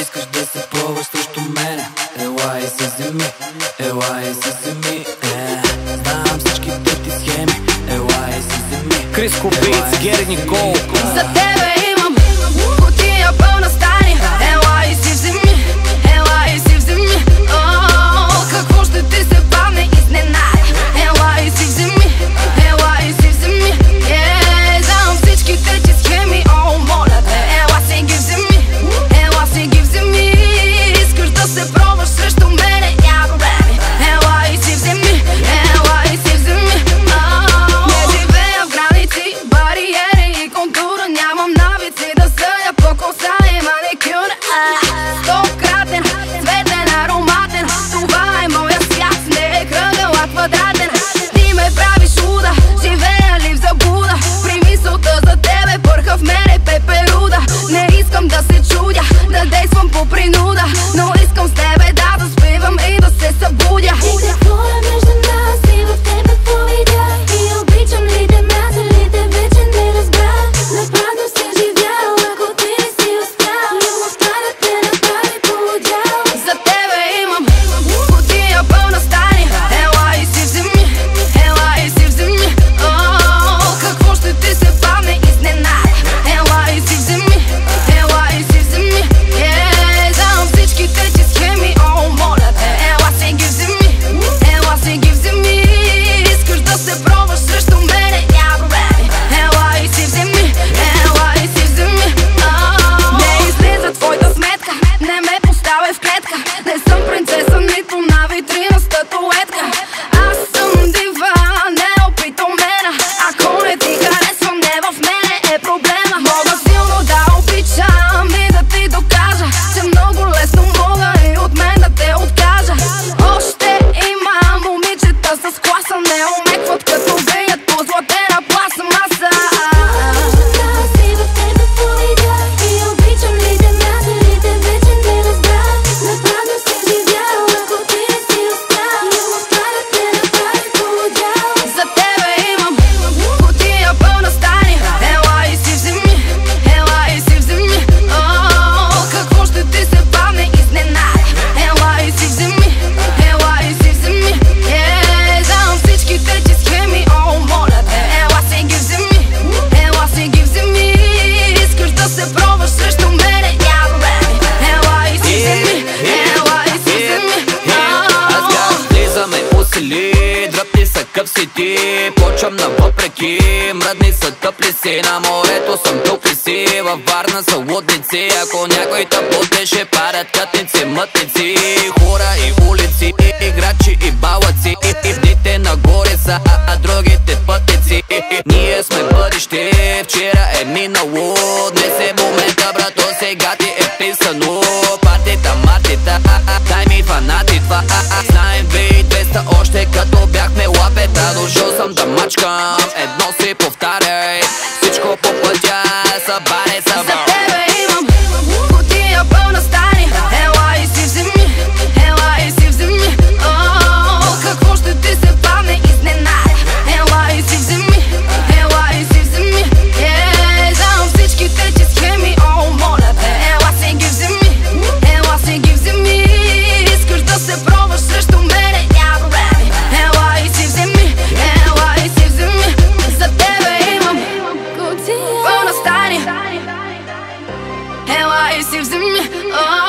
Искаш да се плуваш срещу мен, Ела и се вземи, ела и се вземи е. Знам всичките ти схеми. Ела и се вземи. Криско Битс, Гери Никол За тебе ти Почвам на въпреки Мръдни са тъпли си. На морето съм тупи си. Във Варна са лудници. Ако някой те будеше Парят катници, мътници. Хора и улици Играчи и балъци, И дните нагоре са А другите пътници. Ние сме бъдеще. Вчера е минало. Днес е момента, брато Сега ти е писано. Партита, мартита Дай ми фанати това. Знам Bitch, come sevdim? Aa.